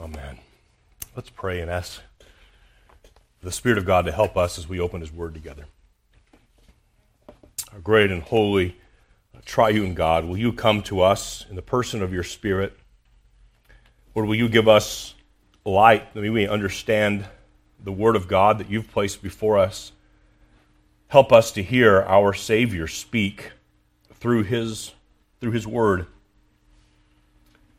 Amen. Let's pray and ask the Spirit of God to help us as we open His Word together. Our great and holy, triune God, will you come to us in the person of your Spirit? Or will you give us light that we may understand the Word of God that you've placed before us? Help us to hear our Savior speak through His, through his Word.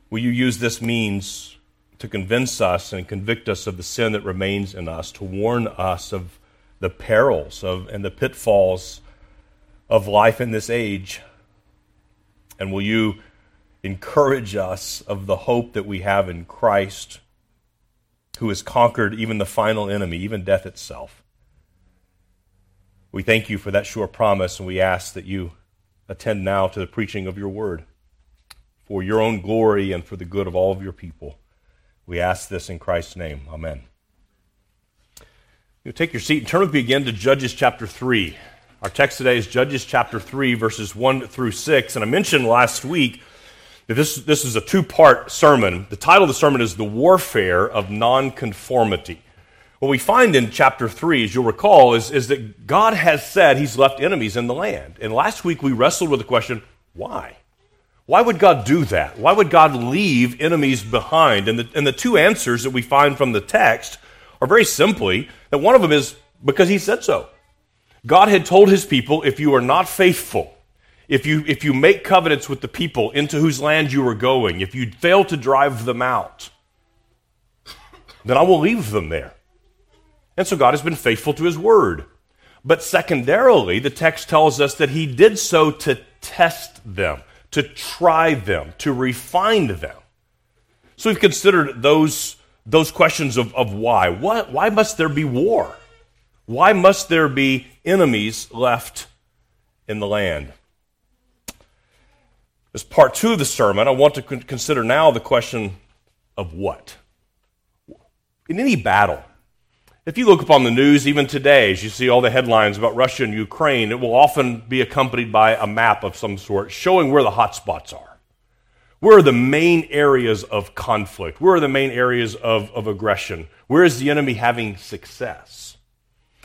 Will you use this means to convince us and convict us of the sin that remains in us, to warn us of the perils of, and the pitfalls of life in this age? And will you encourage us of the hope that we have in Christ, who has conquered even the final enemy, even death itself? We thank you for that sure promise, and we ask that you attend now to the preaching of your word for your own glory and for the good of all of your people. We ask this in Christ's name. Amen. You take your seat and turn with me again to Judges chapter 3. Our text today is Judges chapter 3, verses 1 through 6. And I mentioned last week that this, this is a two part sermon. The title of the sermon is The Warfare of Nonconformity. What we find in chapter 3, as you'll recall, is, is that God has said he's left enemies in the land. And last week we wrestled with the question why? Why would God do that? Why would God leave enemies behind? And the, and the two answers that we find from the text are very simply that one of them is because he said so. God had told his people, if you are not faithful, if you, if you make covenants with the people into whose land you are going, if you fail to drive them out, then I will leave them there. And so God has been faithful to his word. But secondarily, the text tells us that he did so to test them to try them, to refine them. So we've considered those, those questions of, of why. What, why must there be war? Why must there be enemies left in the land? As part two of the sermon, I want to consider now the question of what? In any battle, if you look upon the news, even today, as you see all the headlines about Russia and Ukraine, it will often be accompanied by a map of some sort showing where the hot spots are. Where are the main areas of conflict? Where are the main areas of, of aggression? Where is the enemy having success?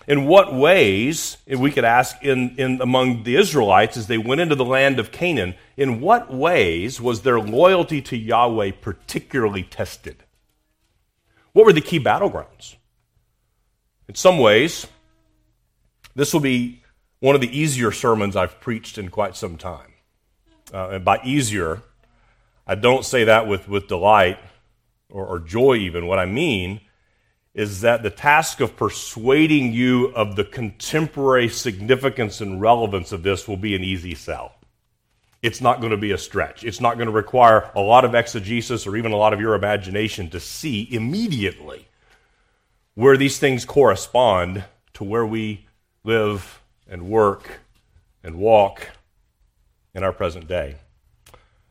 In what ways, we could ask in, in among the Israelites as they went into the land of Canaan, in what ways was their loyalty to Yahweh particularly tested? What were the key battlegrounds? In some ways, this will be one of the easier sermons I've preached in quite some time. Uh, and by easier, I don't say that with, with delight or, or joy, even. What I mean is that the task of persuading you of the contemporary significance and relevance of this will be an easy sell. It's not going to be a stretch. It's not going to require a lot of exegesis or even a lot of your imagination to see immediately where these things correspond to where we live and work and walk in our present day.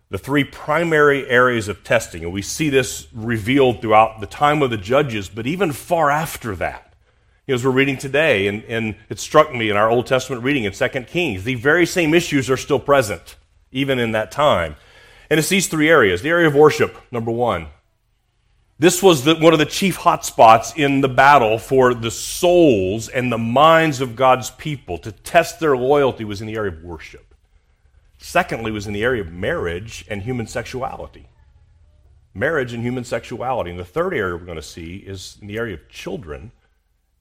The three primary areas of testing, and we see this revealed throughout the time of the judges, but even far after that. As we're reading today, and, and it struck me in our Old Testament reading in 2 Kings, the very same issues are still present, even in that time. And it's these three areas. The area of worship, number one. This was the, one of the chief hotspots in the battle for the souls and the minds of God's people. To test their loyalty was in the area of worship. Secondly, was in the area of marriage and human sexuality. Marriage and human sexuality. And the third area we're going to see is in the area of children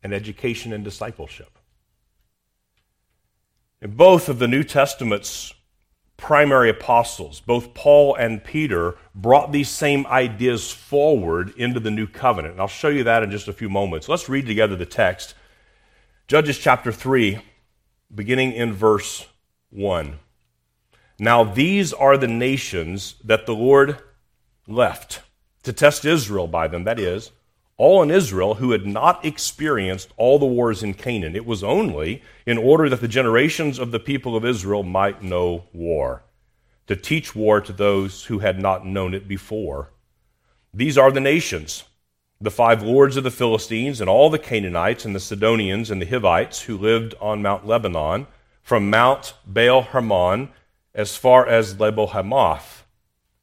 and education and discipleship. In both of the New Testament's primary apostles, both Paul and Peter, brought these same ideas forward into the new covenant. And I'll show you that in just a few moments. Let's read together the text. Judges chapter 3, beginning in verse 1. Now these are the nations that the Lord left to test Israel by them, that is, all in Israel who had not experienced all the wars in Canaan. It was only in order that the generations of the people of Israel might know war, to teach war to those who had not known it before. These are the nations the five lords of the Philistines, and all the Canaanites, and the Sidonians, and the Hivites who lived on Mount Lebanon, from Mount Baal Hermon as far as Lebo Hamath.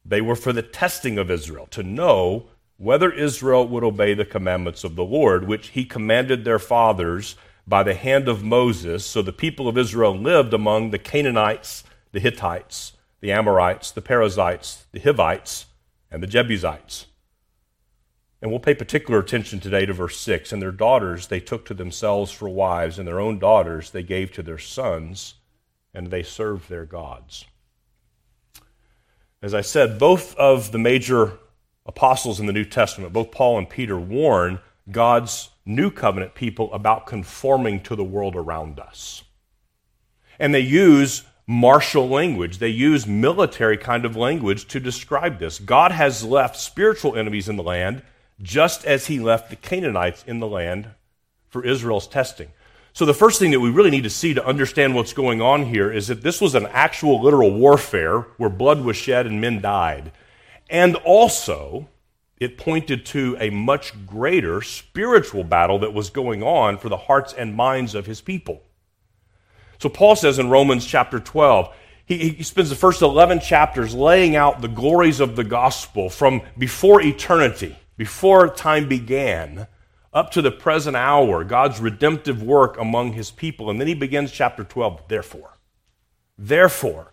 They were for the testing of Israel, to know whether Israel would obey the commandments of the Lord, which he commanded their fathers by the hand of Moses. So the people of Israel lived among the Canaanites, the Hittites, the Amorites, the Perizzites, the Hivites, and the Jebusites. And we'll pay particular attention today to verse 6. And their daughters they took to themselves for wives, and their own daughters they gave to their sons, and they served their gods. As I said, both of the major apostles in the New Testament, both Paul and Peter, warn God's new covenant people about conforming to the world around us. And they use martial language, they use military kind of language to describe this. God has left spiritual enemies in the land just as he left the Canaanites in the land for Israel's testing. So, the first thing that we really need to see to understand what's going on here is that this was an actual literal warfare where blood was shed and men died. And also, it pointed to a much greater spiritual battle that was going on for the hearts and minds of his people. So, Paul says in Romans chapter 12, he, he spends the first 11 chapters laying out the glories of the gospel from before eternity before time began up to the present hour, God's redemptive work among his people. And then he begins chapter 12, therefore. Therefore,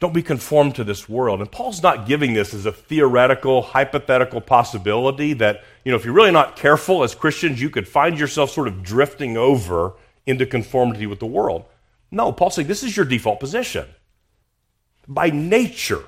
Don't be conformed to this world. And Paul's not giving this as a theoretical, hypothetical possibility that, you know, if you're really not careful as Christians, you could find yourself sort of drifting over into conformity with the world. No, Paul's saying this is your default position. By nature,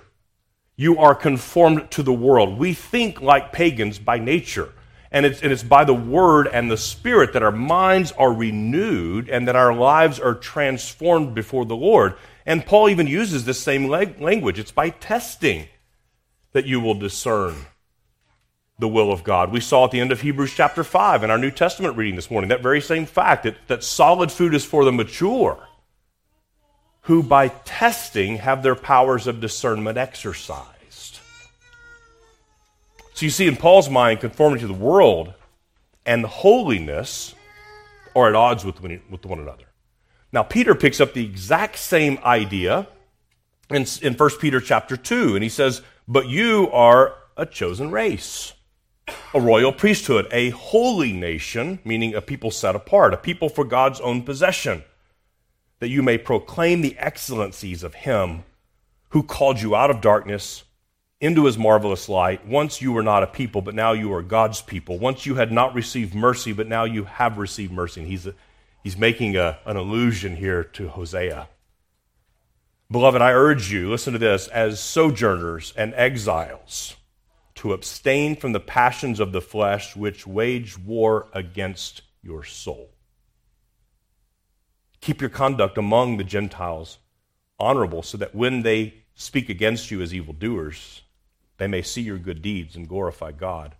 you are conformed to the world. We think like pagans by nature. And it's, and it's by the Word and the Spirit that our minds are renewed and that our lives are transformed before the Lord. And Paul even uses this same language. It's by testing that you will discern the will of God. We saw at the end of Hebrews chapter 5 in our New Testament reading this morning that very same fact that, that solid food is for the mature, who by testing have their powers of discernment exercised. So you see, in Paul's mind, conformity to the world and holiness are at odds with, one another. Now, Peter picks up the exact same idea in, in 1 Peter chapter 2, and he says, But you are a chosen race, a royal priesthood, a holy nation, meaning a people set apart, a people for God's own possession, that you may proclaim the excellencies of him who called you out of darkness into his marvelous light. Once you were not a people, but now you are God's people. Once you had not received mercy, but now you have received mercy. And he's, a, he's making a, an allusion here to Hosea. Beloved, I urge you, listen to this, as sojourners and exiles, to abstain from the passions of the flesh which wage war against your soul. Keep your conduct among the Gentiles honorable, so that when they speak against you as evildoers, they may see your good deeds and glorify God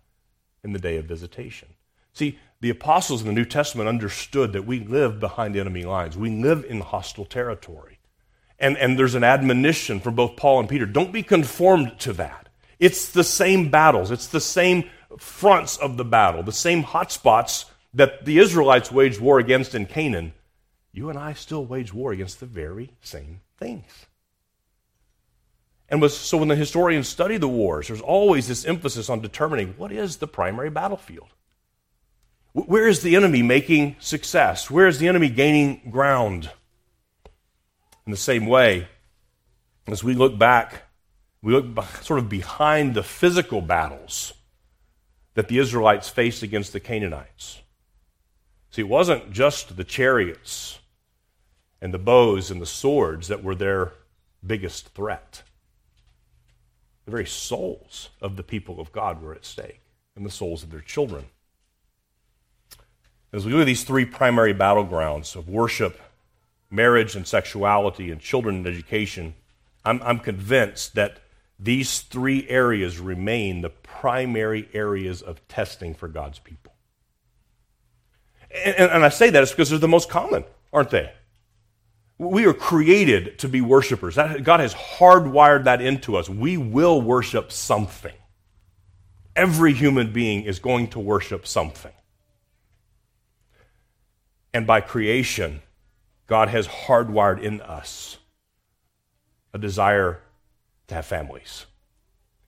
in the day of visitation. See, the apostles in the New Testament understood that we live behind enemy lines. We live in hostile territory. And, and there's an admonition from both Paul and Peter don't be conformed to that. It's the same battles, it's the same fronts of the battle, the same hot spots that the Israelites waged war against in Canaan. You and I still wage war against the very same things. And was, so when the historians study the wars, there's always this emphasis on determining what is the primary battlefield. Where is the enemy making success? Where is the enemy gaining ground? In the same way, as we look back, we look sort of behind the physical battles that the Israelites faced against the Canaanites. See, it wasn't just the chariots and the bows and the swords that were their biggest threat. The very souls of the people of God were at stake, and the souls of their children. As we look at these three primary battlegrounds of worship, marriage and sexuality, and children and education, I'm, I'm convinced that these three areas remain the primary areas of testing for God's people. And, and I say that it's because they're the most common, aren't they? We are created to be worshipers. God has hardwired that into us. We will worship something. Every human being is going to worship something. And by creation, God has hardwired in us a desire to have families.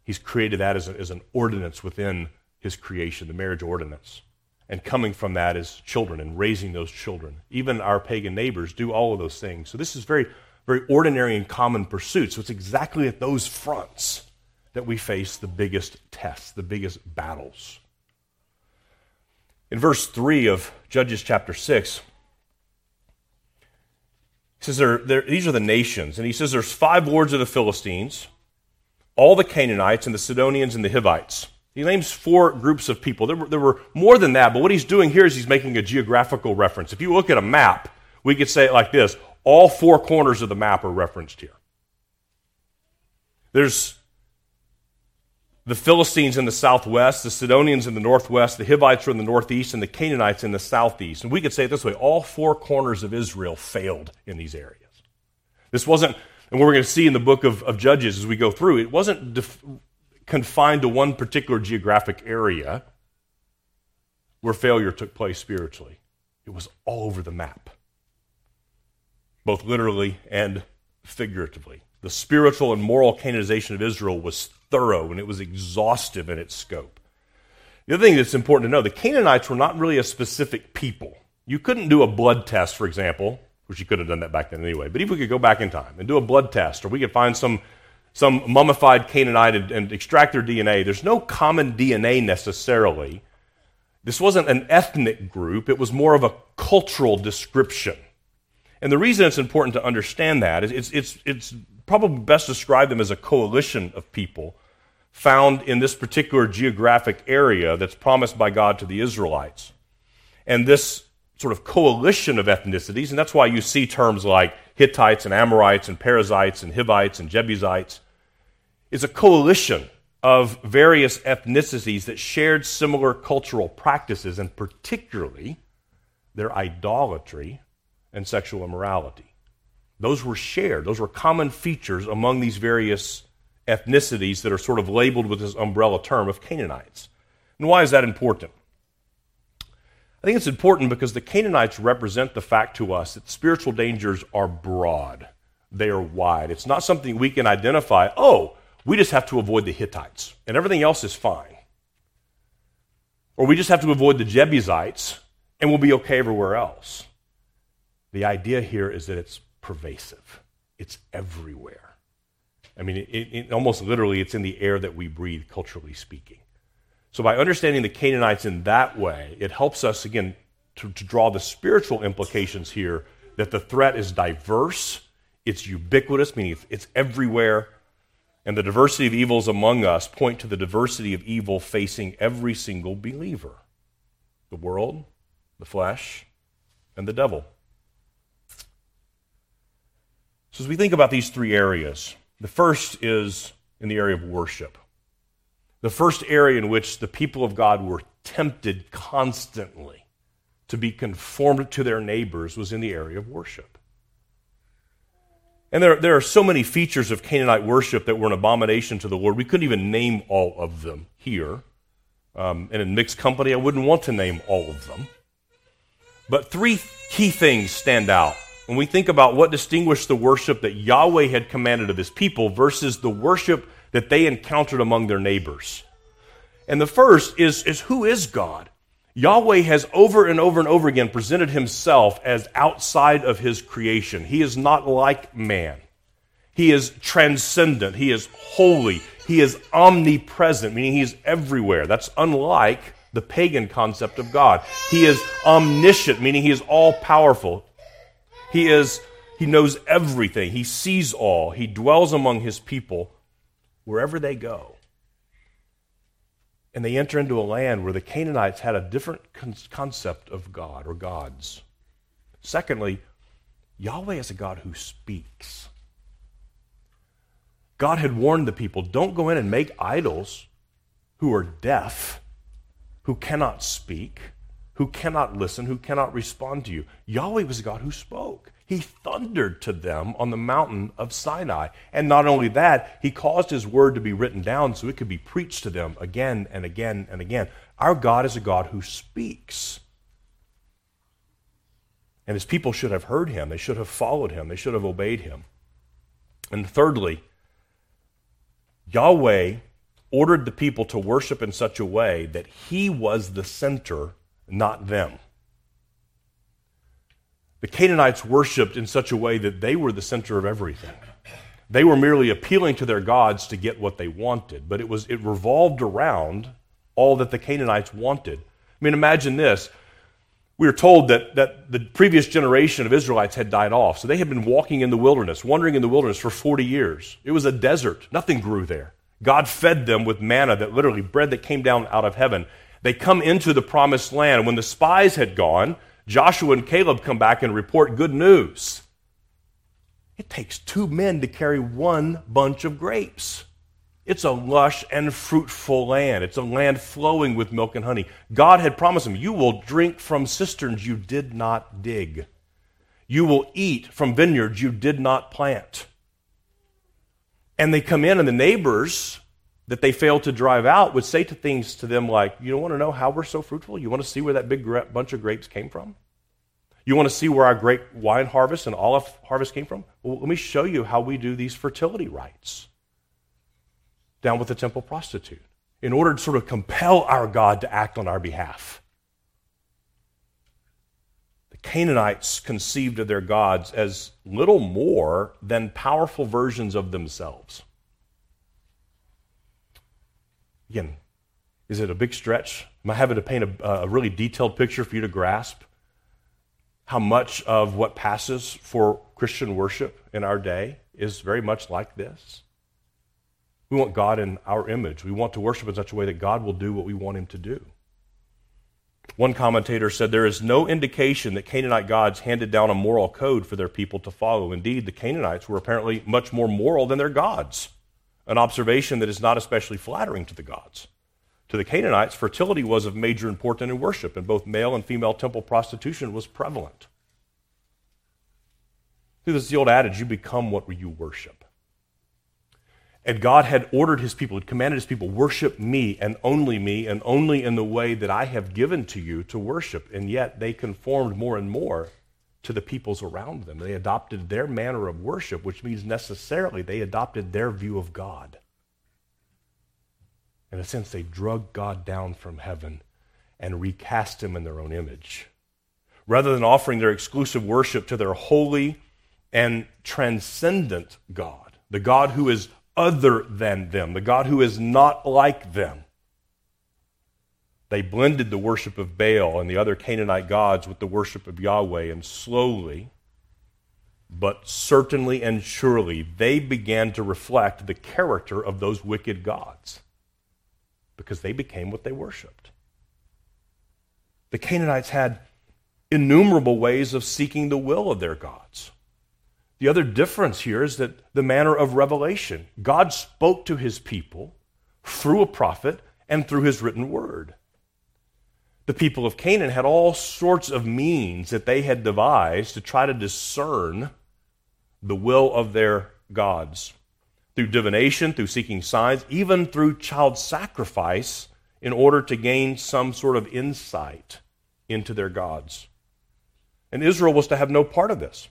He's created that as, a, as an ordinance within his creation, the marriage ordinance. And coming from that is children and raising those children. Even our pagan neighbors do all of those things. So this is very, very ordinary and common pursuit. So it's exactly at those fronts that we face the biggest tests, the biggest battles. In verse 3 of Judges chapter 6, he says there, there, these are the nations. And he says there's five lords of the Philistines, all the Canaanites, and the Sidonians, and the Hivites. He names four groups of people. There were, there were more than that, but what he's doing here is he's making a geographical reference. If you look at a map, we could say it like this all four corners of the map are referenced here. There's the Philistines in the southwest, the Sidonians in the northwest, the Hivites are in the northeast, and the Canaanites in the southeast. And we could say it this way all four corners of Israel failed in these areas. This wasn't, and what we're going to see in the book of, of Judges as we go through, it wasn't def- confined to one particular geographic area where failure took place spiritually. It was all over the map, both literally and figuratively. The spiritual and moral Canaanization of Israel was thorough and it was exhaustive in its scope. The other thing that's important to know the Canaanites were not really a specific people. You couldn't do a blood test, for example, which you could have done that back then anyway, but if we could go back in time and do a blood test, or we could find some, some mummified Canaanite and, and extract their DNA, there's no common DNA necessarily. This wasn't an ethnic group, it was more of a cultural description. And the reason it's important to understand that is it's, it's, it's probably best describe them as a coalition of people found in this particular geographic area that's promised by God to the Israelites. And this sort of coalition of ethnicities, and that's why you see terms like Hittites and Amorites and Perizzites and Hivites and Jebusites, is a coalition of various ethnicities that shared similar cultural practices, and particularly their idolatry and sexual immorality. Those were shared, those were common features among these various ethnicities that are sort of labeled with this umbrella term of Canaanites. And why is that important? I think it's important because the Canaanites represent the fact to us that spiritual dangers are broad, they are wide. It's not something we can identify, oh, we just have to avoid the Hittites, and everything else is fine. Or we just have to avoid the Jebusites, and we'll be okay everywhere else. The idea here is that it's pervasive, it's everywhere. I mean, it, it, almost literally, it's in the air that we breathe, culturally speaking. So, by understanding the Canaanites in that way, it helps us, again, to, to draw the spiritual implications here that the threat is diverse, it's ubiquitous, meaning it's, it's everywhere, and the diversity of evils among us point to the diversity of evil facing every single believer the world, the flesh, and the devil. So, as we think about these three areas, the first is in the area of worship. The first area in which the people of God were tempted constantly to be conformed to their neighbors was in the area of worship. And there, there are so many features of Canaanite worship that were an abomination to the Lord. We couldn't even name all of them here. Um, and in mixed company, I wouldn't want to name all of them. But three key things stand out when we think about what distinguished the worship that Yahweh had commanded of his people versus the worship that they encountered among their neighbors. And the first is, is who is God? Yahweh has over and over and over again presented himself as outside of his creation. He is not like man. He is transcendent. He is holy. He is omnipresent, meaning he is everywhere. That's unlike the pagan concept of God. He is omniscient, meaning he is all powerful. He is he knows everything. He sees all. He dwells among his people wherever they go. And they enter into a land where the Canaanites had a different concept of God or gods. Secondly, Yahweh is a God who speaks. God had warned the people don't go in and make idols who are deaf, who cannot speak. who cannot listen, who cannot respond to you. Yahweh was a God who spoke. He thundered to them on the mountain of Sinai. And not only that, he caused his word to be written down so it could be preached to them again and again and again. Our God is a God who speaks. And his people should have heard him. They should have followed him. They should have obeyed him. And thirdly, Yahweh ordered the people to worship in such a way that he was the center, not them. The Canaanites worshiped in such a way that they were the center of everything. They were merely appealing to their gods to get what they wanted, but it was it revolved around all that the Canaanites wanted. I mean, imagine this. We are told that, that the previous generation of Israelites had died off. So they had been walking in the wilderness, wandering in the wilderness for 40 years. It was a desert, nothing grew there. God fed them with manna that literally bread that came down out of heaven. They come into the promised land. When the spies had gone, Joshua and Caleb come back and report good news. It takes two men to carry one bunch of grapes. It's a lush and fruitful land. It's a land flowing with milk and honey. God had promised them, You will drink from cisterns you did not dig. You will eat from vineyards you did not plant. And they come in, and the neighbors that they failed to drive out would say to things to them like, You don't want to know how we're so fruitful? You want to see where that big gra- bunch of grapes came from? You want to see where our great wine harvest and olive harvest came from? Well, let me show you how we do these fertility rites down with the temple prostitute in order to sort of compel our God to act on our behalf. The Canaanites conceived of their gods as little more than powerful versions of themselves. Again, is it a big stretch? Am I having to paint a, a really detailed picture for you to grasp how much of what passes for Christian worship in our day is very much like this? We want God in our image. We want to worship in such a way that God will do what we want him to do. One commentator said there is no indication that Canaanite gods handed down a moral code for their people to follow. Indeed, the Canaanites were apparently much more moral than their gods an observation that is not especially flattering to the gods. To the Canaanites, fertility was of major importance in worship, and both male and female temple prostitution was prevalent. See, this is the old adage you become what you worship. And God had ordered his people, had commanded his people, worship me and only me, and only in the way that I have given to you to worship. And yet they conformed more and more to the peoples around them. They adopted their manner of worship, which means necessarily they adopted their view of God. In a sense, they drug God down from heaven and recast him in their own image. Rather than offering their exclusive worship to their holy and transcendent God, the God who is other than them, the God who is not like them, they blended the worship of Baal and the other Canaanite gods with the worship of Yahweh, and slowly, but certainly and surely, they began to reflect the character of those wicked gods because they became what they worshiped. The Canaanites had innumerable ways of seeking the will of their gods. The other difference here is that the manner of revelation. God spoke to his people through a prophet and through his written word the people of Canaan had all sorts of means that they had devised to try to discern the will of their gods through divination, through seeking signs, even through child sacrifice in order to gain some sort of insight into their gods. And Israel was to have no part of this.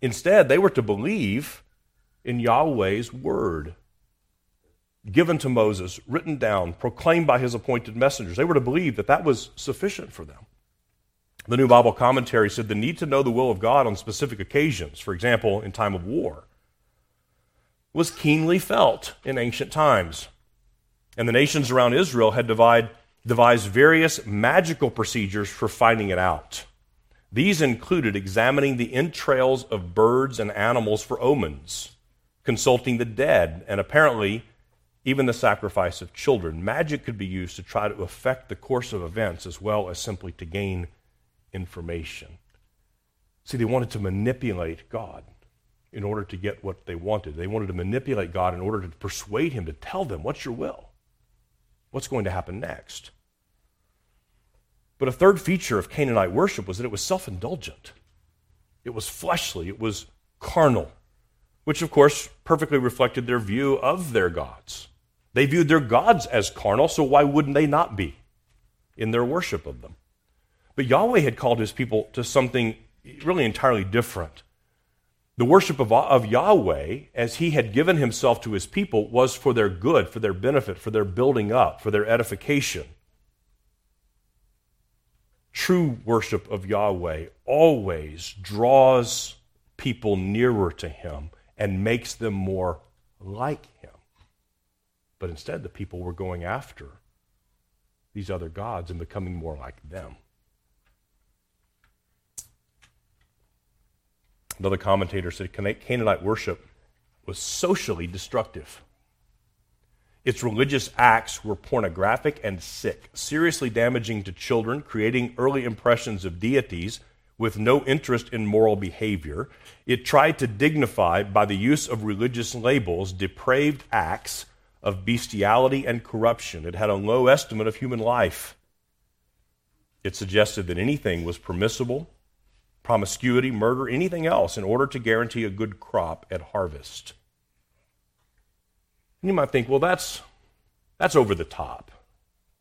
Instead, they were to believe in Yahweh's word given to Moses, written down, proclaimed by his appointed messengers. They were to believe that that was sufficient for them. The New Bible Commentary said the need to know the will of God on specific occasions, for example, in time of war, was keenly felt in ancient times. And the nations around Israel had divide, devised various magical procedures for finding it out. These included examining the entrails of birds and animals for omens, consulting the dead, and apparently even the sacrifice of children. Magic could be used to try to affect the course of events as well as simply to gain information. See, they wanted to manipulate God in order to get what they wanted. They wanted to manipulate God in order to persuade him to tell them, What's your will? What's going to happen next? But a third feature of Canaanite worship was that it was self indulgent, it was fleshly, it was carnal, which of course perfectly reflected their view of their gods. They viewed their gods as carnal, so why wouldn't they not be in their worship of them? But Yahweh had called his people to something really entirely different. The worship of, of Yahweh, as he had given himself to his people, was for their good, for their benefit, for their building up, for their edification. True worship of Yahweh always draws people nearer to him and makes them more like him. But instead, the people were going after these other gods and becoming more like them. Another commentator said Canaanite worship was socially destructive. Its religious acts were pornographic and sick, seriously damaging to children, creating early impressions of deities with no interest in moral behavior. It tried to dignify, by the use of religious labels, depraved acts of bestiality and corruption. It had a low estimate of human life. It suggested that anything was permissible promiscuity, murder, anything else in order to guarantee a good crop at harvest. And you might think, well, that's, that's over the top.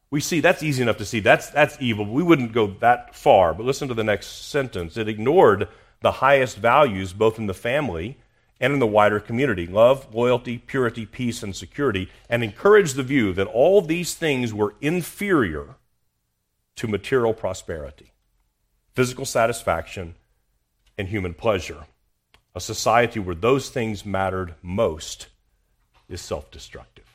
We see that's easy enough to see. That's, that's evil. We wouldn't go that far. But listen to the next sentence. It ignored the highest values both in the family and in the wider community love, loyalty, purity, peace, and security, and encourage the view that all these things were inferior to material prosperity, physical satisfaction, and human pleasure. A society where those things mattered most is self destructive.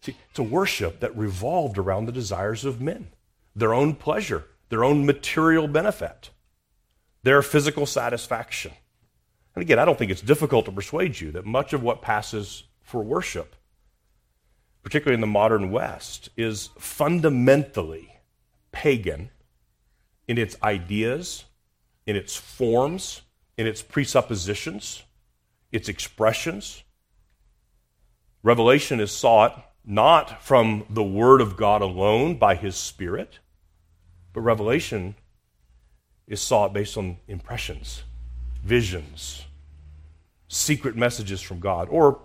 See, it's a worship that revolved around the desires of men, their own pleasure, their own material benefit, their physical satisfaction. And again, I don't think it's difficult to persuade you that much of what passes for worship, particularly in the modern West, is fundamentally pagan in its ideas, in its forms, in its presuppositions, its expressions. Revelation is sought not from the Word of God alone by His Spirit, but revelation is sought based on impressions visions, secret messages from God, or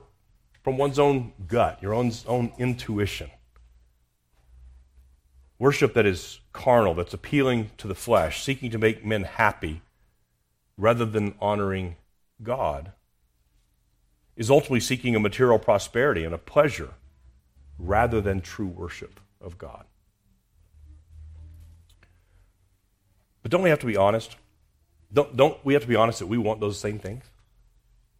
from one's own gut, your own, own intuition. Worship that is carnal, that's appealing to the flesh, seeking to make men happy rather than honoring God, is ultimately seeking a material prosperity and a pleasure rather than true worship of God. But don't we have to be honest? Don't, don't we have to be honest that we want those same things?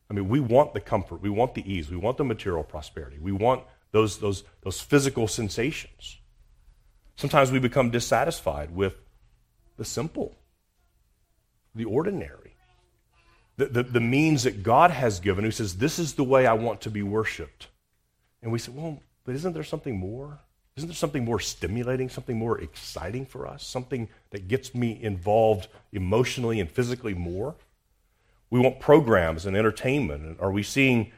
I mean, we want the comfort, we want the ease, we want the material prosperity, we want those, those, those physical sensations. Sometimes we become dissatisfied with the simple, the ordinary, the, the, the means that God has given, who says, This is the way I want to be worshiped. And we say, Well, but isn't there something more? Isn't there something more stimulating, something more exciting for us, something that gets me involved emotionally and physically more? We want programs and entertainment. Are we seeing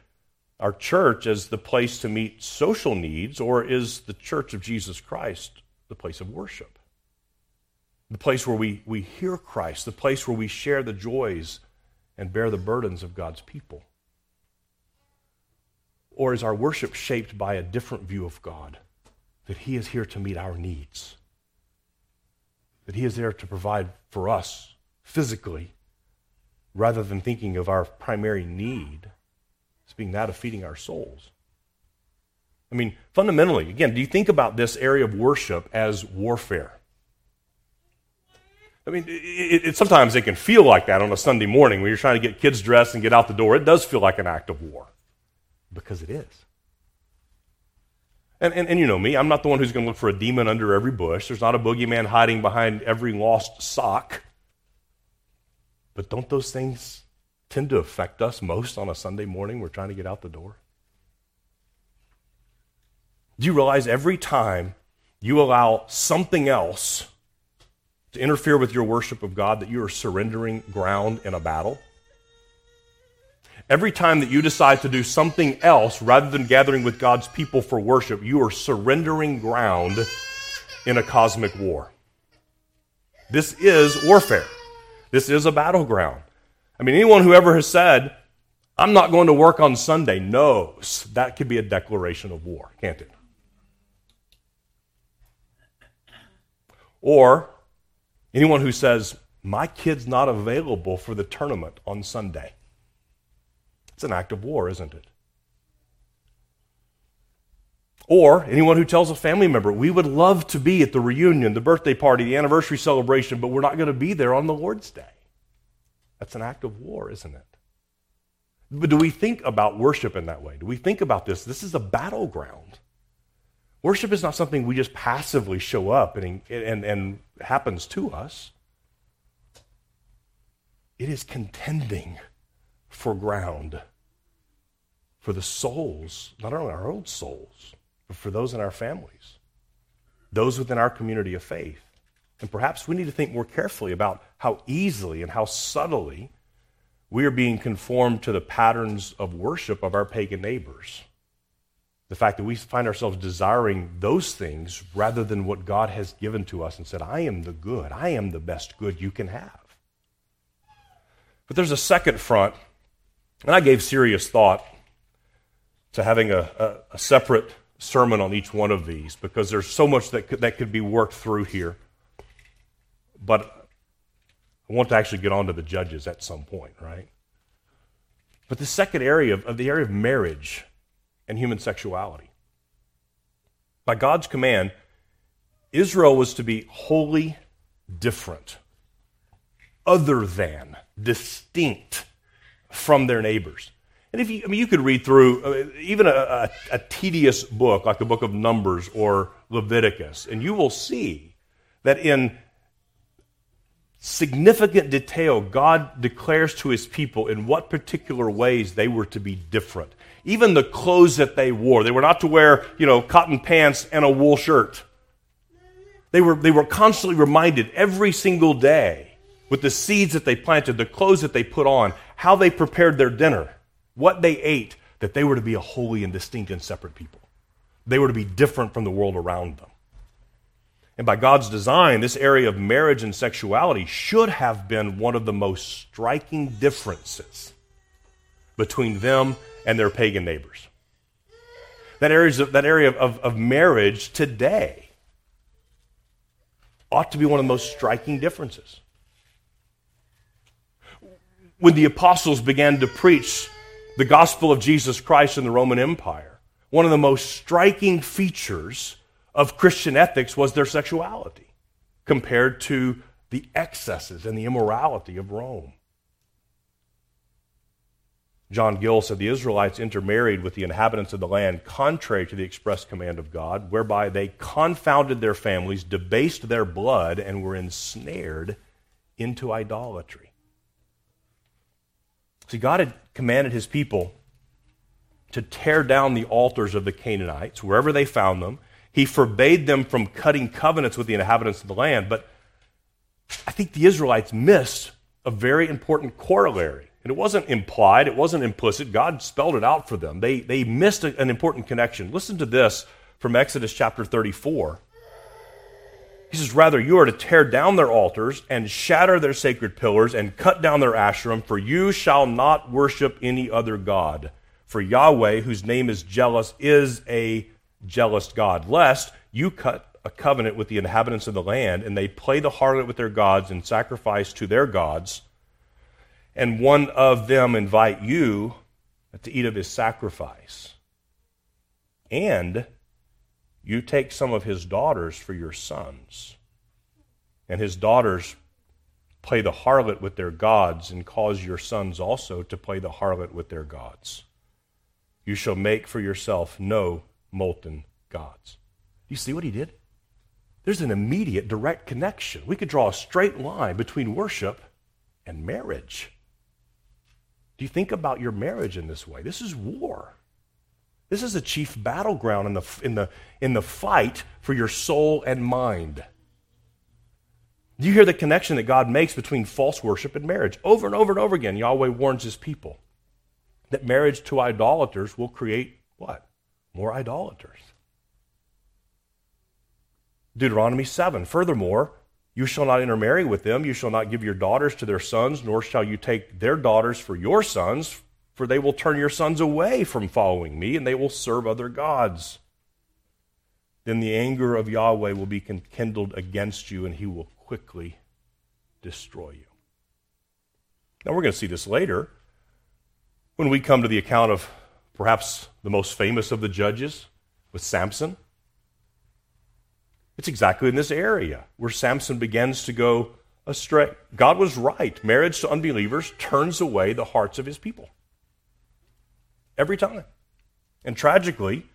our church as the place to meet social needs, or is the church of Jesus Christ the place of worship? The place where we, we hear Christ, the place where we share the joys and bear the burdens of God's people? Or is our worship shaped by a different view of God? that He is here to meet our needs, that He is there to provide for us physically, rather than thinking of our primary need as being that of feeding our souls. I mean, fundamentally, again, do you think about this area of worship as warfare? I mean, it, it, sometimes it can feel like that on a Sunday morning when you're trying to get kids dressed and get out the door. It does feel like an act of war because it is. And, and, and you know me, I'm not the one who's going to look for a demon under every bush. There's not a boogeyman hiding behind every lost sock. But don't those things tend to affect us most on a Sunday morning we're trying to get out the door? Do you realize every time you allow something else to interfere with your worship of God that you are surrendering ground in a battle? Every time that you decide to do something else rather than gathering with God's people for worship, you are surrendering ground in a cosmic war. This is warfare. This is a battleground. I mean, anyone who ever has said, I'm not going to work on Sunday, knows that could be a declaration of war, can't it? Or anyone who says, My kid's not available for the tournament on Sunday. It's an act of war, isn't it? Or anyone who tells a family member, we would love to be at the reunion, the birthday party, the anniversary celebration, but we're not going to be there on the Lord's Day. That's an act of war, isn't it? But do we think about worship in that way? Do we think about this? This is a battleground. Worship is not something we just passively show up and, and, and happens to us. It is contending for ground for the souls, not only our own souls, but for those in our families, those within our community of faith. And perhaps we need to think more carefully about how easily and how subtly we are being conformed to the patterns of worship of our pagan neighbors. The fact that we find ourselves desiring those things rather than what God has given to us and said, I am the good, I am the best good you can have. But there's a second front, and I gave serious thought to having a, a, a separate sermon on each one of these because there's so much that could, that could be worked through here. But I want to actually get on to the judges at some point, right? But the second area of, of the area of marriage and human sexuality. By God's command, Israel was to be wholly different, other than, distinct from their neighbors. And if you, I mean, you could read through uh, even a, a, a tedious book like the book of Numbers or Leviticus, and you will see that in significant detail, God declares to his people in what particular ways they were to be different. Even the clothes that they wore. They were not to wear, you know, cotton pants and a wool shirt. They were, they were constantly reminded every single day with the seeds that they planted, the clothes that they put on, how they prepared their dinner what they ate, that they were to be a holy and distinct and separate people. They were to be different from the world around them. And by God's design, this area of marriage and sexuality should have been one of the most striking differences between them and their pagan neighbors. That, areas that area of, of marriage today ought to be one of the most striking differences. When the apostles began to preach the gospel of Jesus Christ in the Roman Empire, one of the most striking features of Christian ethics was their sexuality compared to the excesses and the immorality of Rome. John Gill said the Israelites intermarried with the inhabitants of the land contrary to the express command of God, whereby they confounded their families, debased their blood, and were ensnared into idolatry. See, God had commanded his people to tear down the altars of the Canaanites, wherever they found them. He forbade them from cutting covenants with the inhabitants of the land. But I think the Israelites missed a very important corollary. And it wasn't implied, it wasn't implicit. God spelled it out for them. They, they missed a, an important connection. Listen to this from Exodus chapter 34. Says, Rather, you are to tear down their altars and shatter their sacred pillars and cut down their Asherim, for you shall not worship any other God. For Yahweh, whose name is jealous, is a jealous God, lest you cut a covenant with the inhabitants of the land, and they play the harlot with their gods and sacrifice to their gods, and one of them invite you to eat of his sacrifice. And you take some of his daughters for your sons. And his daughters play the harlot with their gods, and cause your sons also to play the harlot with their gods. You shall make for yourself no molten gods. You see what he did? There's an immediate direct connection. We could draw a straight line between worship and marriage. Do you think about your marriage in this way? This is war. This is a chief battleground in the, in the, in the fight for your soul and mind. Do you hear the connection that God makes between false worship and marriage? Over and over and over again, Yahweh warns his people that marriage to idolaters will create what? More idolaters. Deuteronomy 7. Furthermore, You shall not intermarry with them. You shall not give your daughters to their sons, nor shall you take their daughters for your sons, for they will turn your sons away from following me, and they will serve other gods. Then the anger of Yahweh will be kindled against you, and he will quickly destroy you. Now, we're going to see this later when we come to the account of perhaps the most famous of the judges with Samson. It's exactly in this area where Samson begins to go astray. God was right. Marriage to unbelievers turns away the hearts of his people. Every time. And tragically,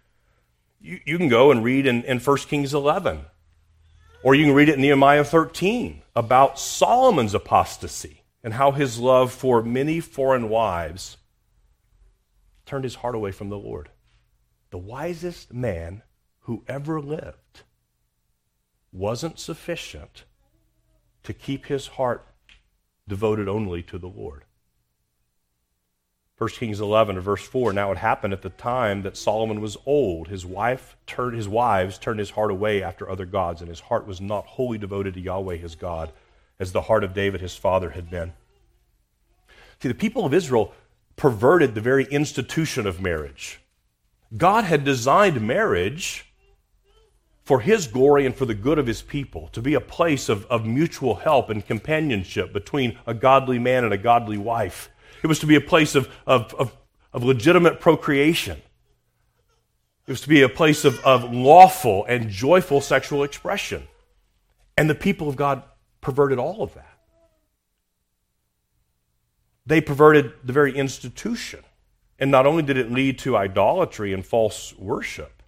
you, you can go and read in, in 1 Kings 11, or you can read it in Nehemiah 13 about Solomon's apostasy and how his love for many foreign wives turned his heart away from the Lord. The wisest man who ever lived wasn't sufficient to keep his heart devoted only to the Lord. 1 Kings 11 verse 4 Now it happened at the time that Solomon was old. His wife turned his wives turned his heart away after other gods, and his heart was not wholly devoted to Yahweh his God, as the heart of David his father had been. See, the people of Israel perverted the very institution of marriage. God had designed marriage for his glory and for the good of his people, to be a place of, of mutual help and companionship between a godly man and a godly wife. It was to be a place of, of, of, of legitimate procreation. It was to be a place of, of lawful and joyful sexual expression. And the people of God perverted all of that. They perverted the very institution. And not only did it lead to idolatry and false worship,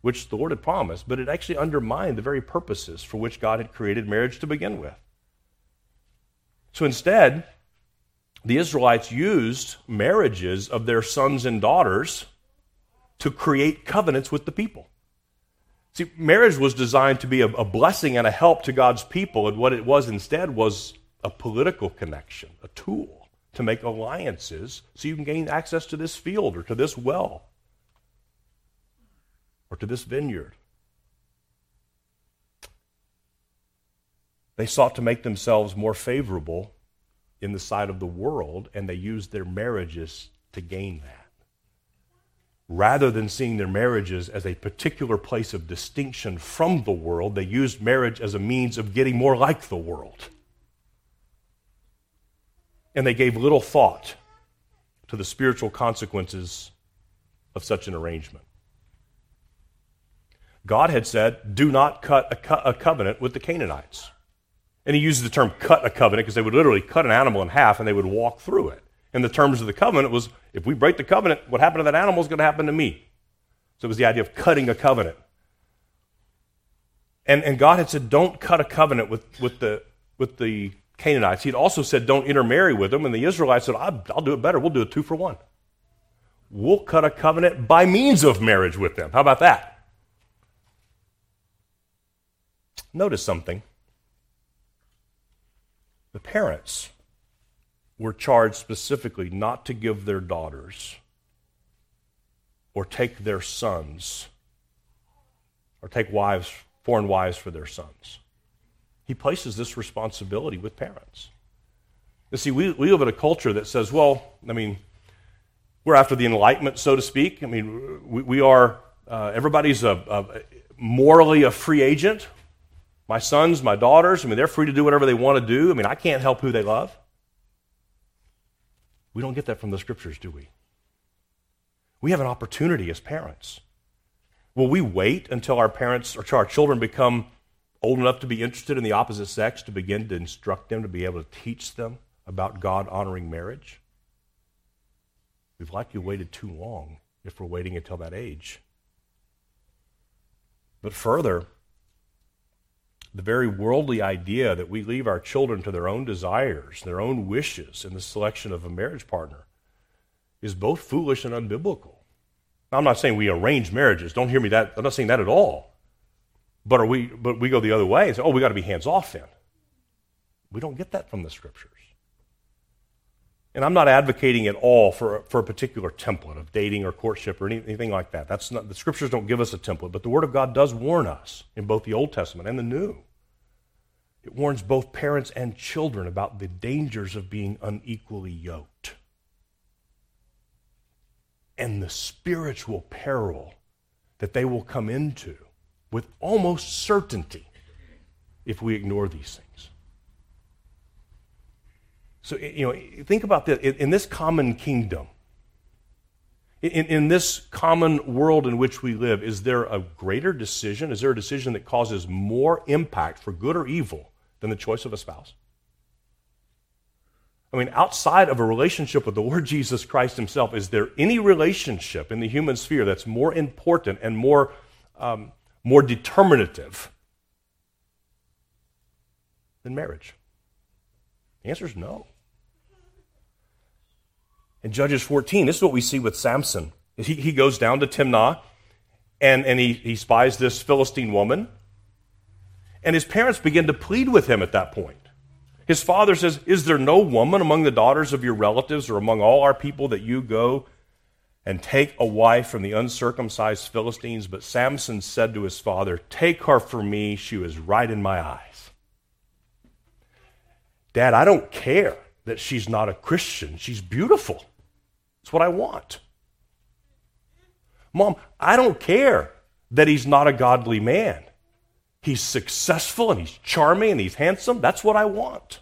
which the Lord had promised, but it actually undermined the very purposes for which God had created marriage to begin with. So instead, the Israelites used marriages of their sons and daughters to create covenants with the people. See, marriage was designed to be a, a, blessing and a help to God's people, and what it was instead was a political connection, a tool to make alliances so you can gain access to this field or to this well or to this vineyard. They sought to make themselves more favorable in the sight of the world, and they used their marriages to gain that. Rather than seeing their marriages as a particular place of distinction from the world, they used marriage as a means of getting more like the world. And they gave little thought to the spiritual consequences of such an arrangement. God had said, do not cut a, co- a covenant with the Canaanites. And he uses the term cut a covenant because they would literally cut an animal in half and they would walk through it. And the terms of the covenant was if we break the covenant, what happened to that animal is going to happen to me. So it was the idea of cutting a covenant. And, and God had said, don't cut a covenant with, with, the, with the Canaanites. He'd also said, don't intermarry with them. And the Israelites said, I'll, I'll do it better. We'll do it two for one. We'll cut a covenant by means of marriage with them. How about that? Notice something. The parents were charged specifically not to give their daughters or take their sons or take wives, foreign wives for their sons. He places this responsibility with parents. You see, we, we live in a culture that says, well, I mean, we're after the Enlightenment, so to speak. I mean, we, we are, uh, everybody's a, a, morally a free agent. My sons, my daughters, I mean, they're free to do whatever they want to do. I mean, I can't help who they love. We don't get that from the scriptures, do we? We have an opportunity as parents. Will we wait until our parents or our children become old enough to be interested in the opposite sex to begin to instruct them, to be able to teach them about God honoring marriage? We've likely waited too long if we're waiting until that age. But further, the very worldly idea that we leave our children to their own desires, their own wishes in the selection of a marriage partner is both foolish and unbiblical. Now, I'm not saying we arrange marriages. Don't hear me that. I'm not saying that at all. But are we but we go the other way and say, oh, we got to be hands off then. We don't get that from the scriptures. And I'm not advocating at all for, for a particular template of dating or courtship or anything like that. That's not, the scriptures don't give us a template, but the Word of God does warn us in both the Old Testament and the New It warns both parents and children about the dangers of being unequally yoked and the spiritual peril that they will come into with almost certainty if we ignore these things. So, you know, think about this. In this common kingdom, in, in this common world in which we live, is there a greater decision? Is there a decision that causes more impact for good or evil than the choice of a spouse? I mean, outside of a relationship with the Lord Jesus Christ Himself, is there any relationship in the human sphere that's more important and more, um, more determinative than marriage? The answer is no. In Judges 14, this is what we see with Samson. He, he goes down to Timnah and, and he, he spies this Philistine woman. And his parents begin to plead with him at that point. His father says, Is there no woman among the daughters of your relatives or among all our people that you go and take a wife from the uncircumcised Philistines? But Samson said to his father, Take her for me. She was right in my eyes. Dad, I don't care that she's not a Christian. She's beautiful. It's what I want. Mom, I don't care that he's not a godly man. He's successful and he's charming and he's handsome. That's what I want.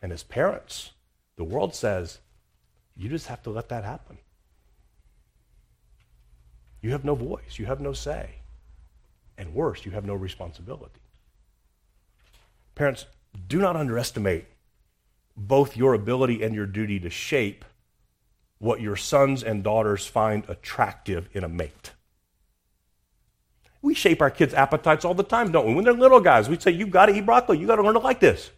And as parents, the world says, you just have to let that happen. You have no voice, you have no say. And worse, you have no responsibility. Parents, do not underestimate both your ability and your duty to shape what your sons and daughters find attractive in a mate. We shape our kids' appetites all the time, don't we? When they're little guys, we say, You've got to eat broccoli. You've got to learn to like this.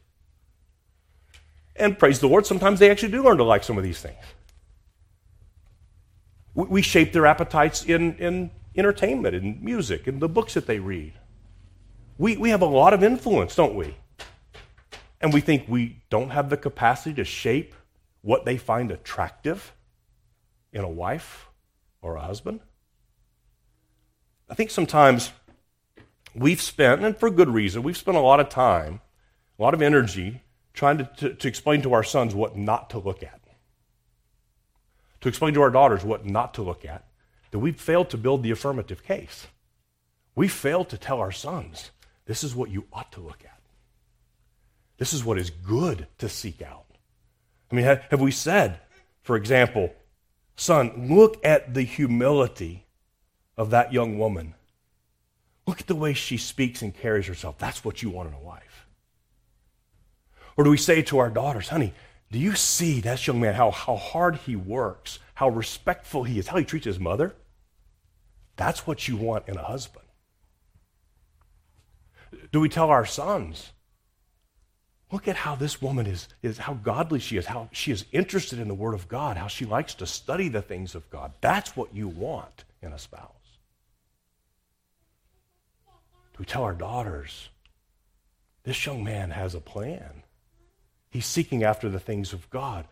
And praise the Lord, sometimes they actually do learn to like some of these things. We shape their appetites in, in entertainment, in music, in the books that they read. We, we have a lot of influence, don't we? And we think we don't have the capacity to shape what they find attractive in a wife or a husband. I think sometimes we've spent, and for good reason, we've spent a lot of time, a lot of energy trying to, to, to, explain to our sons what not to look at, to explain to our daughters what not to look at, that we've failed to build the affirmative case. We failed to tell our sons this is what you ought to look at. This is what is good to seek out. I mean, have, we said, for example, son, look at the humility of that young woman. Look at the way she speaks and carries herself. That's what you want in a wife. Or do we say to our daughters, honey, do you see that young man, how, how hard he works, how respectful he is, how he treats his mother? That's what you want in a husband. Do we tell our sons, look at how this woman is, is how godly she is, how she is interested in the Word of God, how she likes to study the things of God. That's what you want in a spouse. We tell our daughters, this young man has a plan. He's seeking after the things of God.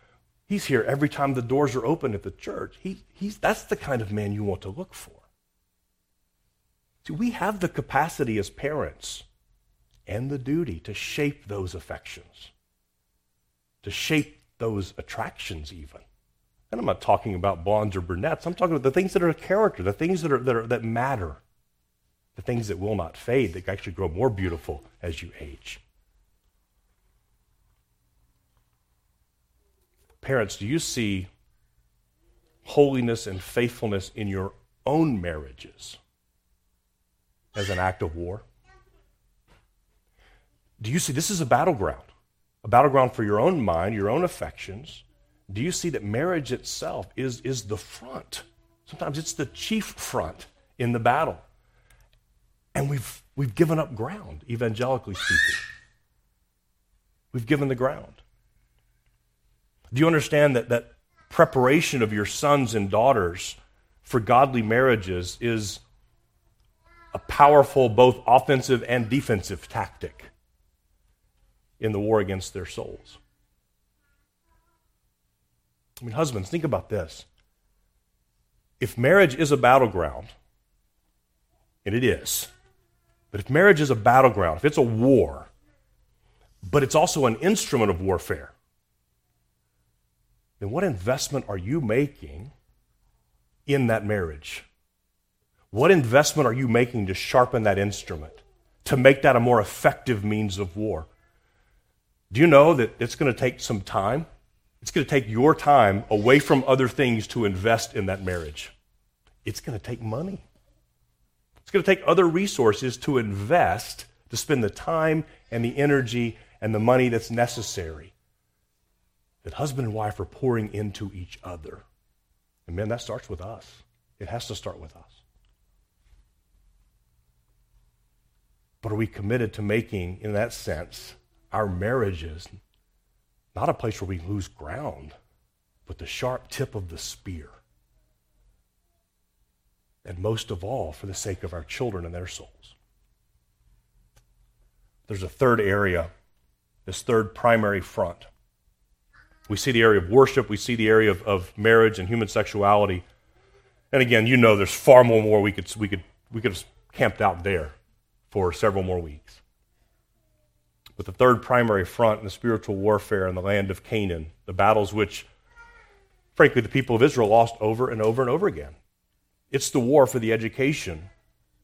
He's here every time the doors are open at the church. He, he's, that's the kind of man you want to look for. See, we have the capacity as parents and the duty to shape those affections, to shape those attractions, even. And I'm not talking about blondes or brunettes. I'm talking about the things that are character, the things that, are, that, are, that matter the things that will not fade, that actually grow more beautiful as you age. Parents, do you see holiness and faithfulness in your own marriages as an act of war? Do you see this is a battleground? A battleground for your own mind, your own affections. Do you see that marriage itself is, is the front? Sometimes it's the chief front in the battle. And we've, we've given up ground, evangelically speaking. We've given the ground. Do you understand that, that preparation of your sons and daughters for godly marriages is a powerful, both offensive and defensive tactic in the war against their souls? I mean, husbands, think about this. If marriage is a battleground, and it is, But if marriage is a battleground, if it's a war, but it's also an instrument of warfare, then what investment are you making in that marriage? What investment are you making to sharpen that instrument, to make that a more effective means of war? Do you know that it's going to take some time? It's going to take your time away from other things to invest in that marriage. It's going to take money. It's going to take other resources to invest, to spend the time and the energy and the money that's necessary that husband and wife are pouring into each other. And man, that starts with us. It has to start with us. But are we committed to making, in that sense, our marriages not a place where we lose ground, but the sharp tip of the spear? And most of all, for the sake of our children and their souls. There's a third area, this third primary front we see the area of worship, we see the area of, of marriage and human sexuality. And again, you know there's far more, more we could, we, could, we could have camped out there for several more weeks. But the third primary front in the spiritual warfare in the land of Canaan, the battles which, frankly, the people of Israel lost over and over and over again. It's the war for the education,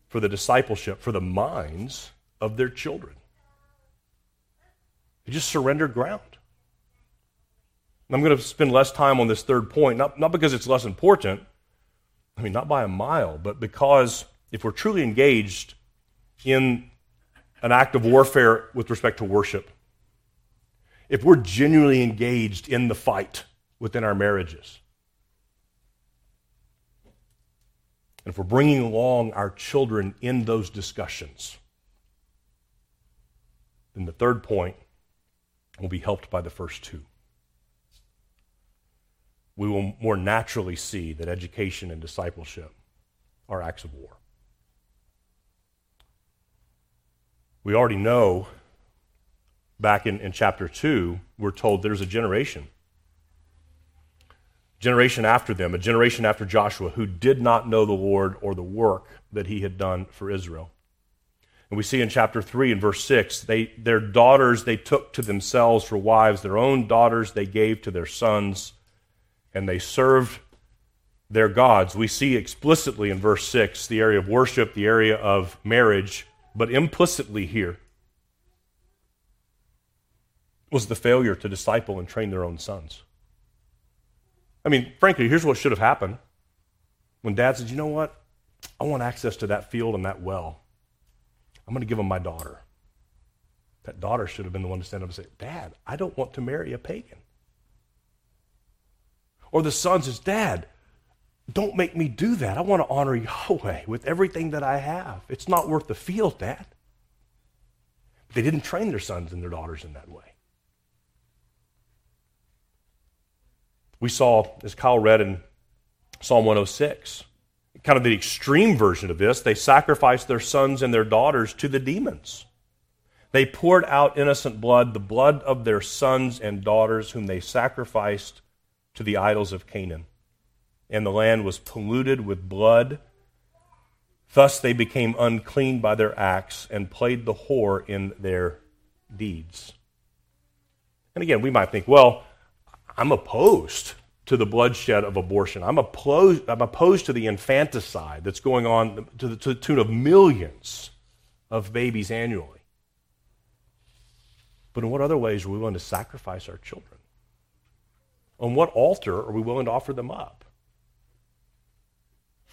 for the discipleship, for the minds of their children. They just surrendered ground. I'm going to spend less time on this third point, not, not because it's less important, I mean, not by a mile, but because if we're truly engaged in an act of warfare with respect to worship, if we're genuinely engaged in the fight within our marriages, and if we're bringing along our children in those discussions, then the third point will be helped by the first two we will more naturally see that education and discipleship are acts of war. We already know back in, in chapter 2, we're told there's a generation. Generation after them, a generation after Joshua, who did not know the Lord or the work that he had done for Israel. And we see in chapter 3 and verse 6, they, their daughters they took to themselves for wives, their own daughters they gave to their sons and they served their gods. We see explicitly in verse 6 the area of worship, the area of marriage, but implicitly here was the failure to disciple and train their own sons. I mean, frankly, here's what should have happened. When dad said, you know what? I want access to that field and that well. I'm going to give him my daughter. That daughter should have been the one to stand up and say, Dad, I don't want to marry a pagan. Or the son says, Dad, don't make me do that. I want to honor Yahweh with everything that I have. It's not worth the field, Dad. They didn't train their sons and their daughters in that way. We saw, as Kyle read in Psalm 106, kind of the extreme version of this, they sacrificed their sons and their daughters to the demons. They poured out innocent blood, the blood of their sons and daughters, whom they sacrificed to the idols of Canaan. And the land was polluted with blood. Thus they became unclean by their acts and played the whore in their deeds. And again, we might think, well, I'm opposed to the bloodshed of abortion. I'm opposed, I'm opposed to the infanticide that's going on to the, to the tune of millions of babies annually. But in what other ways are we willing to sacrifice our children? On what altar are we willing to offer them up?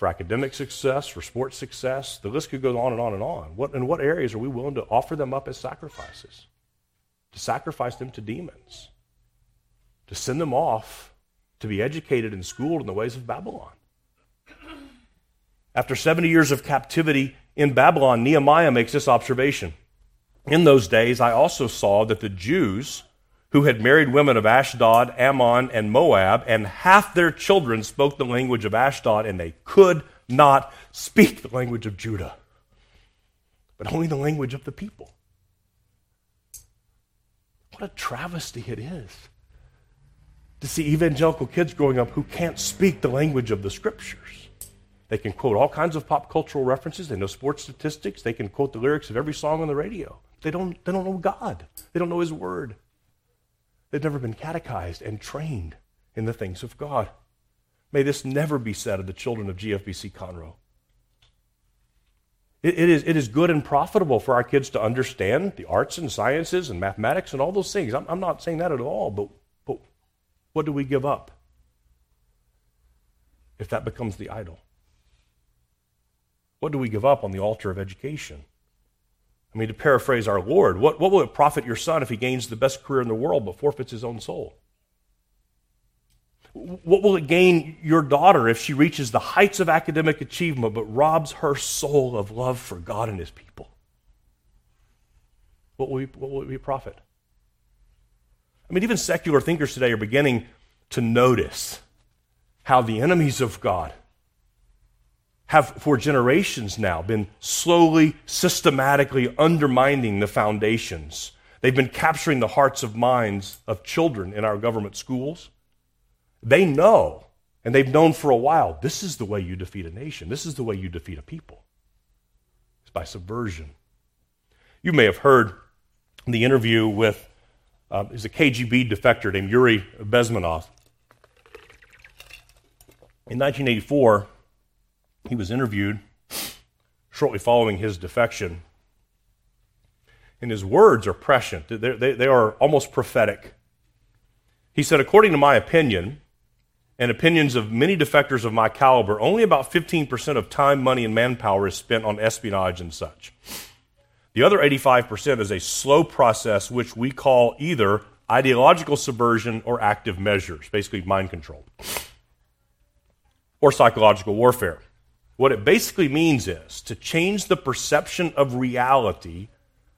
For academic success, for sports success, the list could go on and on and on. What, in what areas are we willing to offer them up as sacrifices? To sacrifice them to demons? To send them off to be educated and schooled in the ways of Babylon? After 70 years of captivity in Babylon, Nehemiah makes this observation. In those days, I also saw that the Jews who had married women of Ashdod, Ammon, and Moab, and half their children spoke the language of Ashdod, and they could not speak the language of Judah, but only the language of the people. What a travesty it is to see evangelical kids growing up who can't speak the language of the scriptures. They can quote all kinds of pop cultural references. They know sports statistics. They can quote the lyrics of every song on the radio. They don't, they don't know God. They don't know His Word. They've never been catechized and trained in the things of God. May this never be said of the children of GFBC Conroe. It, it, is, it is good and profitable for our kids to understand the arts and sciences and mathematics and all those things. I'm, I'm not saying that at all, but, but what do we give up if that becomes the idol? What do we give up on the altar of education? I mean, to paraphrase our Lord, what, what will it profit your son if he gains the best career in the world but forfeits his own soul? What will it gain your daughter if she reaches the heights of academic achievement but robs her soul of love for God and his people? What will, we, what will it profit? I mean, even secular thinkers today are beginning to notice how the enemies of God have for generations now been slowly, systematically undermining the foundations. They've been capturing the hearts of minds of children in our government schools. They know, and they've known for a while, this is the way you defeat a nation. This is the way you defeat a people. It's by subversion. You may have heard the interview with uh, is a KGB defector named Yuri Bezmenov. In 1984, he was interviewed shortly following his defection. And his words are prescient, they, they, they are almost prophetic. He said, According to my opinion, and opinions of many defectors of my caliber, only about 15% of time, money, and manpower is spent on espionage and such. The other 85% is a slow process which we call either ideological subversion or active measures, basically mind control, or psychological warfare. What it basically means is to change the perception of reality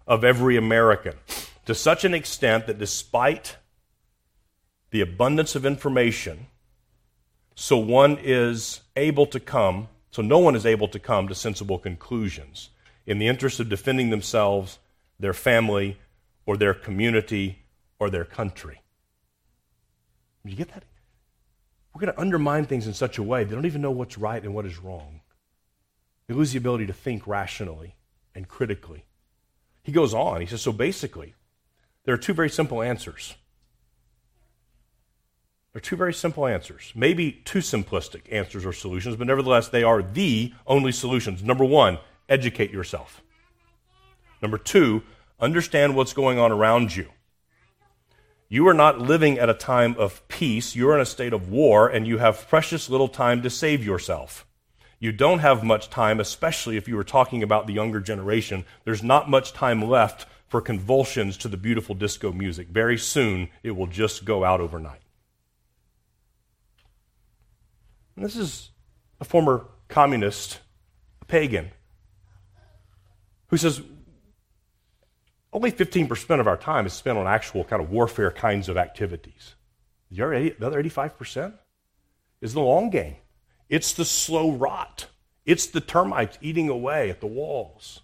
of every American to such an extent that despite the abundance of information, so one is able to come, so no one is able to come to sensible conclusions in the interest of defending themselves, their family, or their community, or their country. You get that? We're going to undermine things in such a way they don't even know what's right and what is wrong. They lose the ability to think rationally and critically. He goes on. He says, So basically, there are two very simple answers. There are two very simple answers. Maybe two simplistic answers or solutions, but nevertheless, they are the only solutions. Number one, educate yourself. Number two, understand what's going on around you. You are not living at a time of peace. You're in a state of war, and you have precious little time to save yourself you don't have much time, especially if you were talking about the younger generation. There's not much time left for convulsions to the beautiful disco music. Very soon, it will just go out overnight. And this is a former communist, a pagan, who says only 15% of our time is spent on actual kind of warfare kinds of activities. The other 85% is the long game. It's the slow rot. It's the termites eating away at the walls.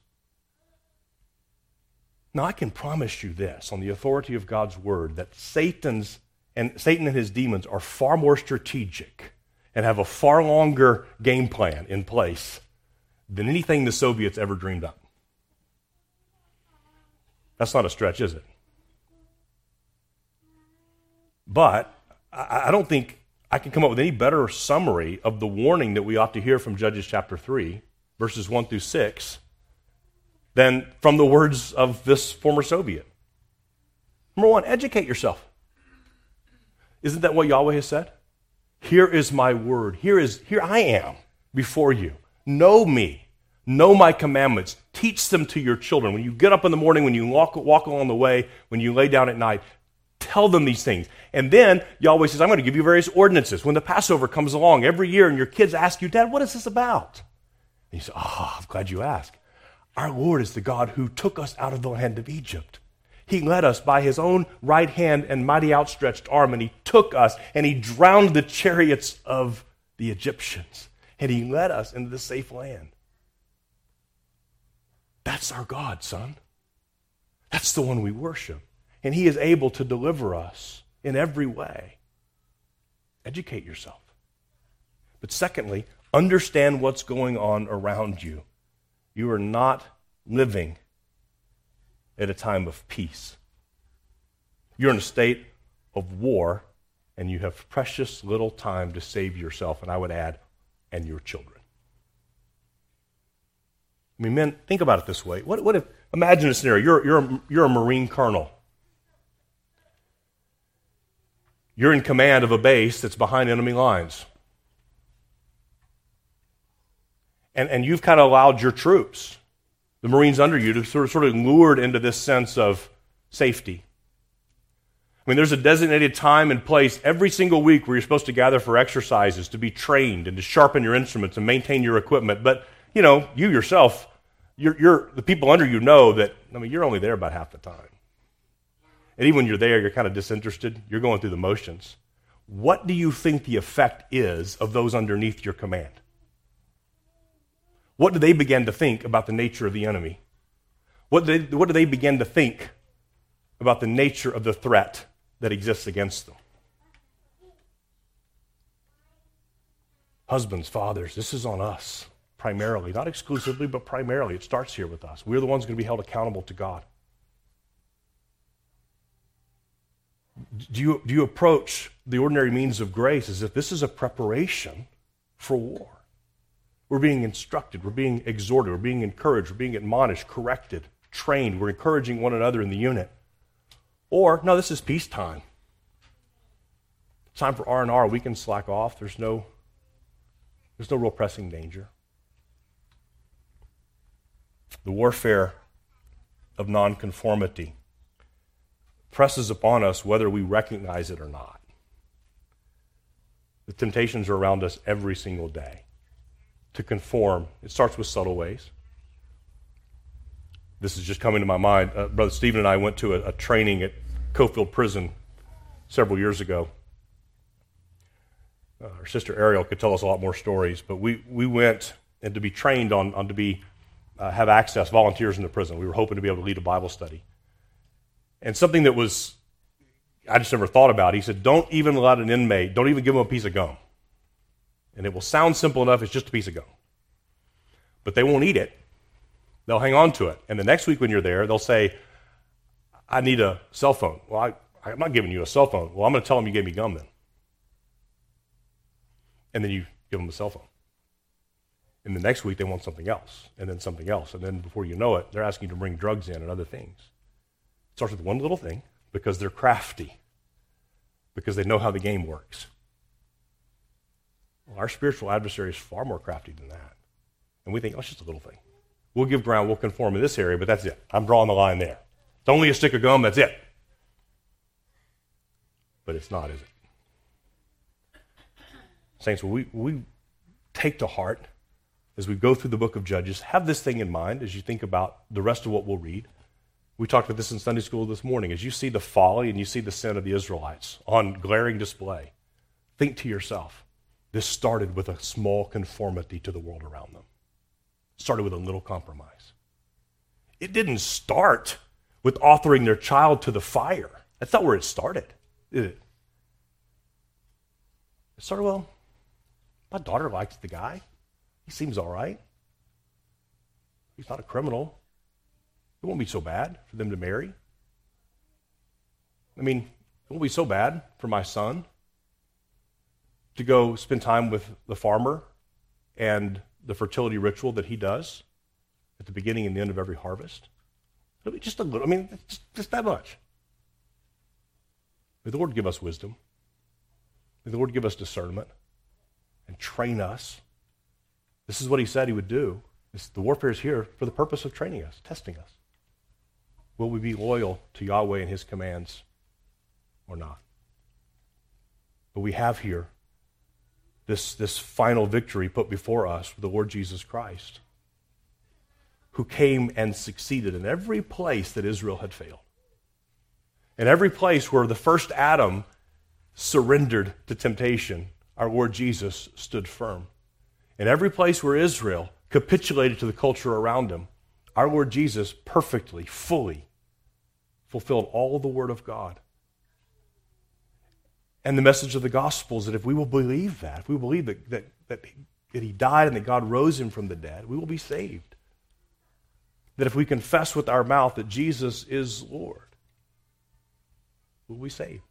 Now, I can promise you this on the authority of God's word that Satan's and Satan and his demons are far more strategic and have a far longer game plan in place than anything the Soviets ever dreamed up. That's not a stretch, is it? But I don't think I can come up with any better summary of the warning that we ought to hear from Judges chapter 3, verses 1 through 6, than from the words of this former Soviet. Number one, educate yourself. Isn't that what Yahweh has said? Here is my word. Here is here I am before you. Know me. Know my commandments. Teach them to your children. When you get up in the morning, when you walk, walk along the way, when you lay down at night, tell them these things. And then Yahweh says, I'm going to give you various ordinances. When the Passover comes along every year and your kids ask you, Dad, what is this about? And you say, Oh, ah, I'm glad you asked. Our Lord is the God who took us out of the land of Egypt. He led us by his own right hand and mighty outstretched arm, and he took us and he drowned the chariots of the Egyptians, and he led us into the safe land. That's our God, son. That's the one we worship and He is able to deliver us in every way. Educate yourself. But secondly, Understand what's going on around you. You are not living at a time of peace. You're in a state of war, and you have precious little time to save yourself, and I would add, and your children. I mean, men, think about it this way. What, what if, imagine a scenario. You're, you're, a, you're a Marine colonel. You're in command of a base that's behind enemy lines. And, and you've kind of allowed your troops, the Marines under you, to sort of, sort of lured into this sense of safety. I mean, there's a designated time and place every single week where you're supposed to gather for exercises, to be trained, and to sharpen your instruments and maintain your equipment. But, you know, you yourself, you're, you're, the people under you know that, I mean, you're only there about half the time. And even when you're there, you're kind of disinterested. You're going through the motions. What do you think the effect is of those underneath your command? What do they begin to think about the nature of the enemy? What do they, what do they begin to think about the nature of the threat that exists against them? Husbands, fathers, this is on us primarily, not exclusively, but primarily. It starts here with us. We're the ones going to be held accountable to God. Do you, do you approach the ordinary means of grace as if this is a preparation for war? We're being instructed, we're being exhorted, we're being encouraged, we're being admonished, corrected, trained, we're encouraging one another in the unit. Or, no, this is peacetime. Time for R&R, we can slack off. There's no, there's no real pressing danger. The warfare of nonconformity presses upon us whether we recognize it or not. The temptations are around us every single day to conform. It starts with subtle ways. This is just coming to my mind. Uh, Brother Stephen and I went to a, a training at Coffield Prison several years ago. Uh, our sister Ariel could tell us a lot more stories, but we, we went and to be trained on, on to be uh, have access, volunteers in the prison. We were hoping to be able to lead a Bible study. And something that was, I just never thought about, he said, don't even let an inmate, don't even give him a piece of gum. And it will sound simple enough, it's just a piece of gum. But they won't eat it. They'll hang on to it. And the next week when you're there, they'll say, I need a cell phone. Well, I, I'm not giving you a cell phone. Well, I'm going to tell them you gave me gum then. And then you give them a cell phone. And the next week they want something else, and then something else. And then before you know it, they're asking you to bring drugs in and other things. Starts with one little thing because they're crafty, because they know how the game works. Well, our spiritual adversary is far more crafty than that. And we think, oh, it's just a little thing. We'll give ground, we'll conform in this area, but that's it. I'm drawing the line there. It's only a stick of gum, that's it. But it's not, is it? Saints, we, we take to heart as we go through the book of Judges, have this thing in mind as you think about the rest of what we'll read. We talked about this in Sunday school this morning. As you see the folly and you see the sin of the Israelites on glaring display, think to yourself, this started with a small conformity to the world around them. It started with a little compromise. It didn't start with offering their child to the fire. That's not where it started, did it? It started, well, my daughter likes the guy. He seems all right. He's not a criminal. It won't be so bad for them to marry. I mean, it won't be so bad for my son to go spend time with the farmer and the fertility ritual that he does at the beginning and the end of every harvest. It'll be just a little, I mean, just, just that much. May the Lord give us wisdom. May the Lord give us discernment and train us. This is what he said he would do. This, the warfare is here for the purpose of training us, testing us. Will we be loyal to Yahweh and his commands or not? But we have here this, this final victory put before us with the Lord Jesus Christ, who came and succeeded in every place that Israel had failed. In every place where the first Adam surrendered to temptation, our Lord Jesus stood firm. In every place where Israel capitulated to the culture around him, our Lord Jesus perfectly, fully fulfilled all the Word of God. And the message of the gospel is that if we will believe that, if we believe that, that, that that he died and that God rose him from the dead, we will be saved. That if we confess with our mouth that Jesus is Lord, we will be saved.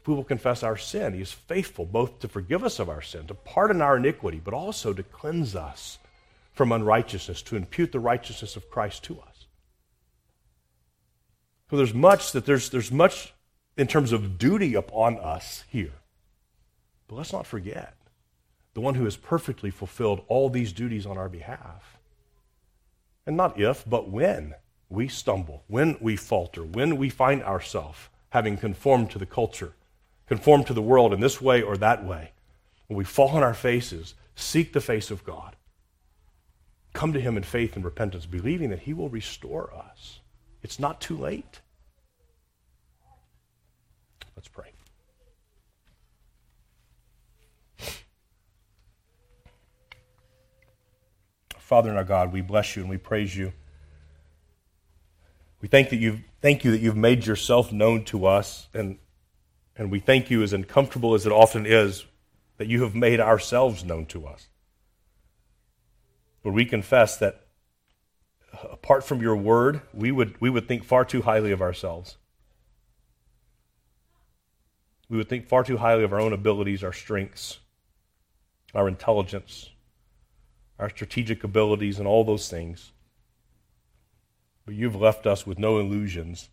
If we will confess our sin, he is faithful both to forgive us of our sin, to pardon our iniquity, but also to cleanse us from unrighteousness, to impute the righteousness of Christ to us. So there's much that there's, there's much in terms of duty upon us here. But let's not forget the one who has perfectly fulfilled all these duties on our behalf. And not if, but when we stumble, when we falter, when we find ourselves having conformed to the culture, conformed to the world in this way or that way, when we fall on our faces, seek the face of God, come to Him in faith and repentance, believing that He will restore us. It's not too late. Let's pray. Father and our God, we bless you and we praise you. We thank that you've thank you that you've made yourself known to us, and and we thank you, as uncomfortable as it often is, that you have made ourselves known to us. But we confess that apart from your word, we would we would think far too highly of ourselves. We would think far too highly of our own abilities, our strengths, our intelligence, our strategic abilities, and all those things. But you've left us with no illusions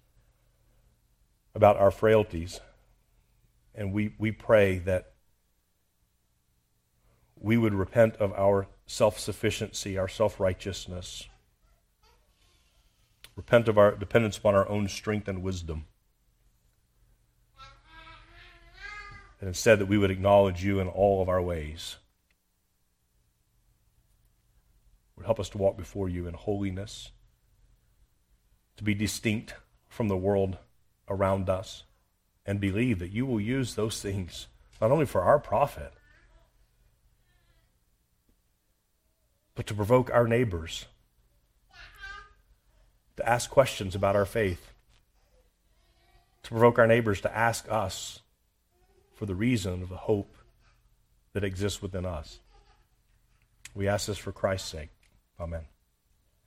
about our frailties. And we, we pray that we would repent of our self sufficiency, our self righteousness, repent of our dependence upon our own strength and wisdom. And instead, that we would acknowledge you in all of our ways. would help us to walk before you in holiness, to be distinct from the world around us, and believe that you will use those things not only for our profit, but to provoke our neighbors, to ask questions about our faith, to provoke our neighbors to ask us for the reason of the hope that exists within us. We ask this for Christ's sake. Amen.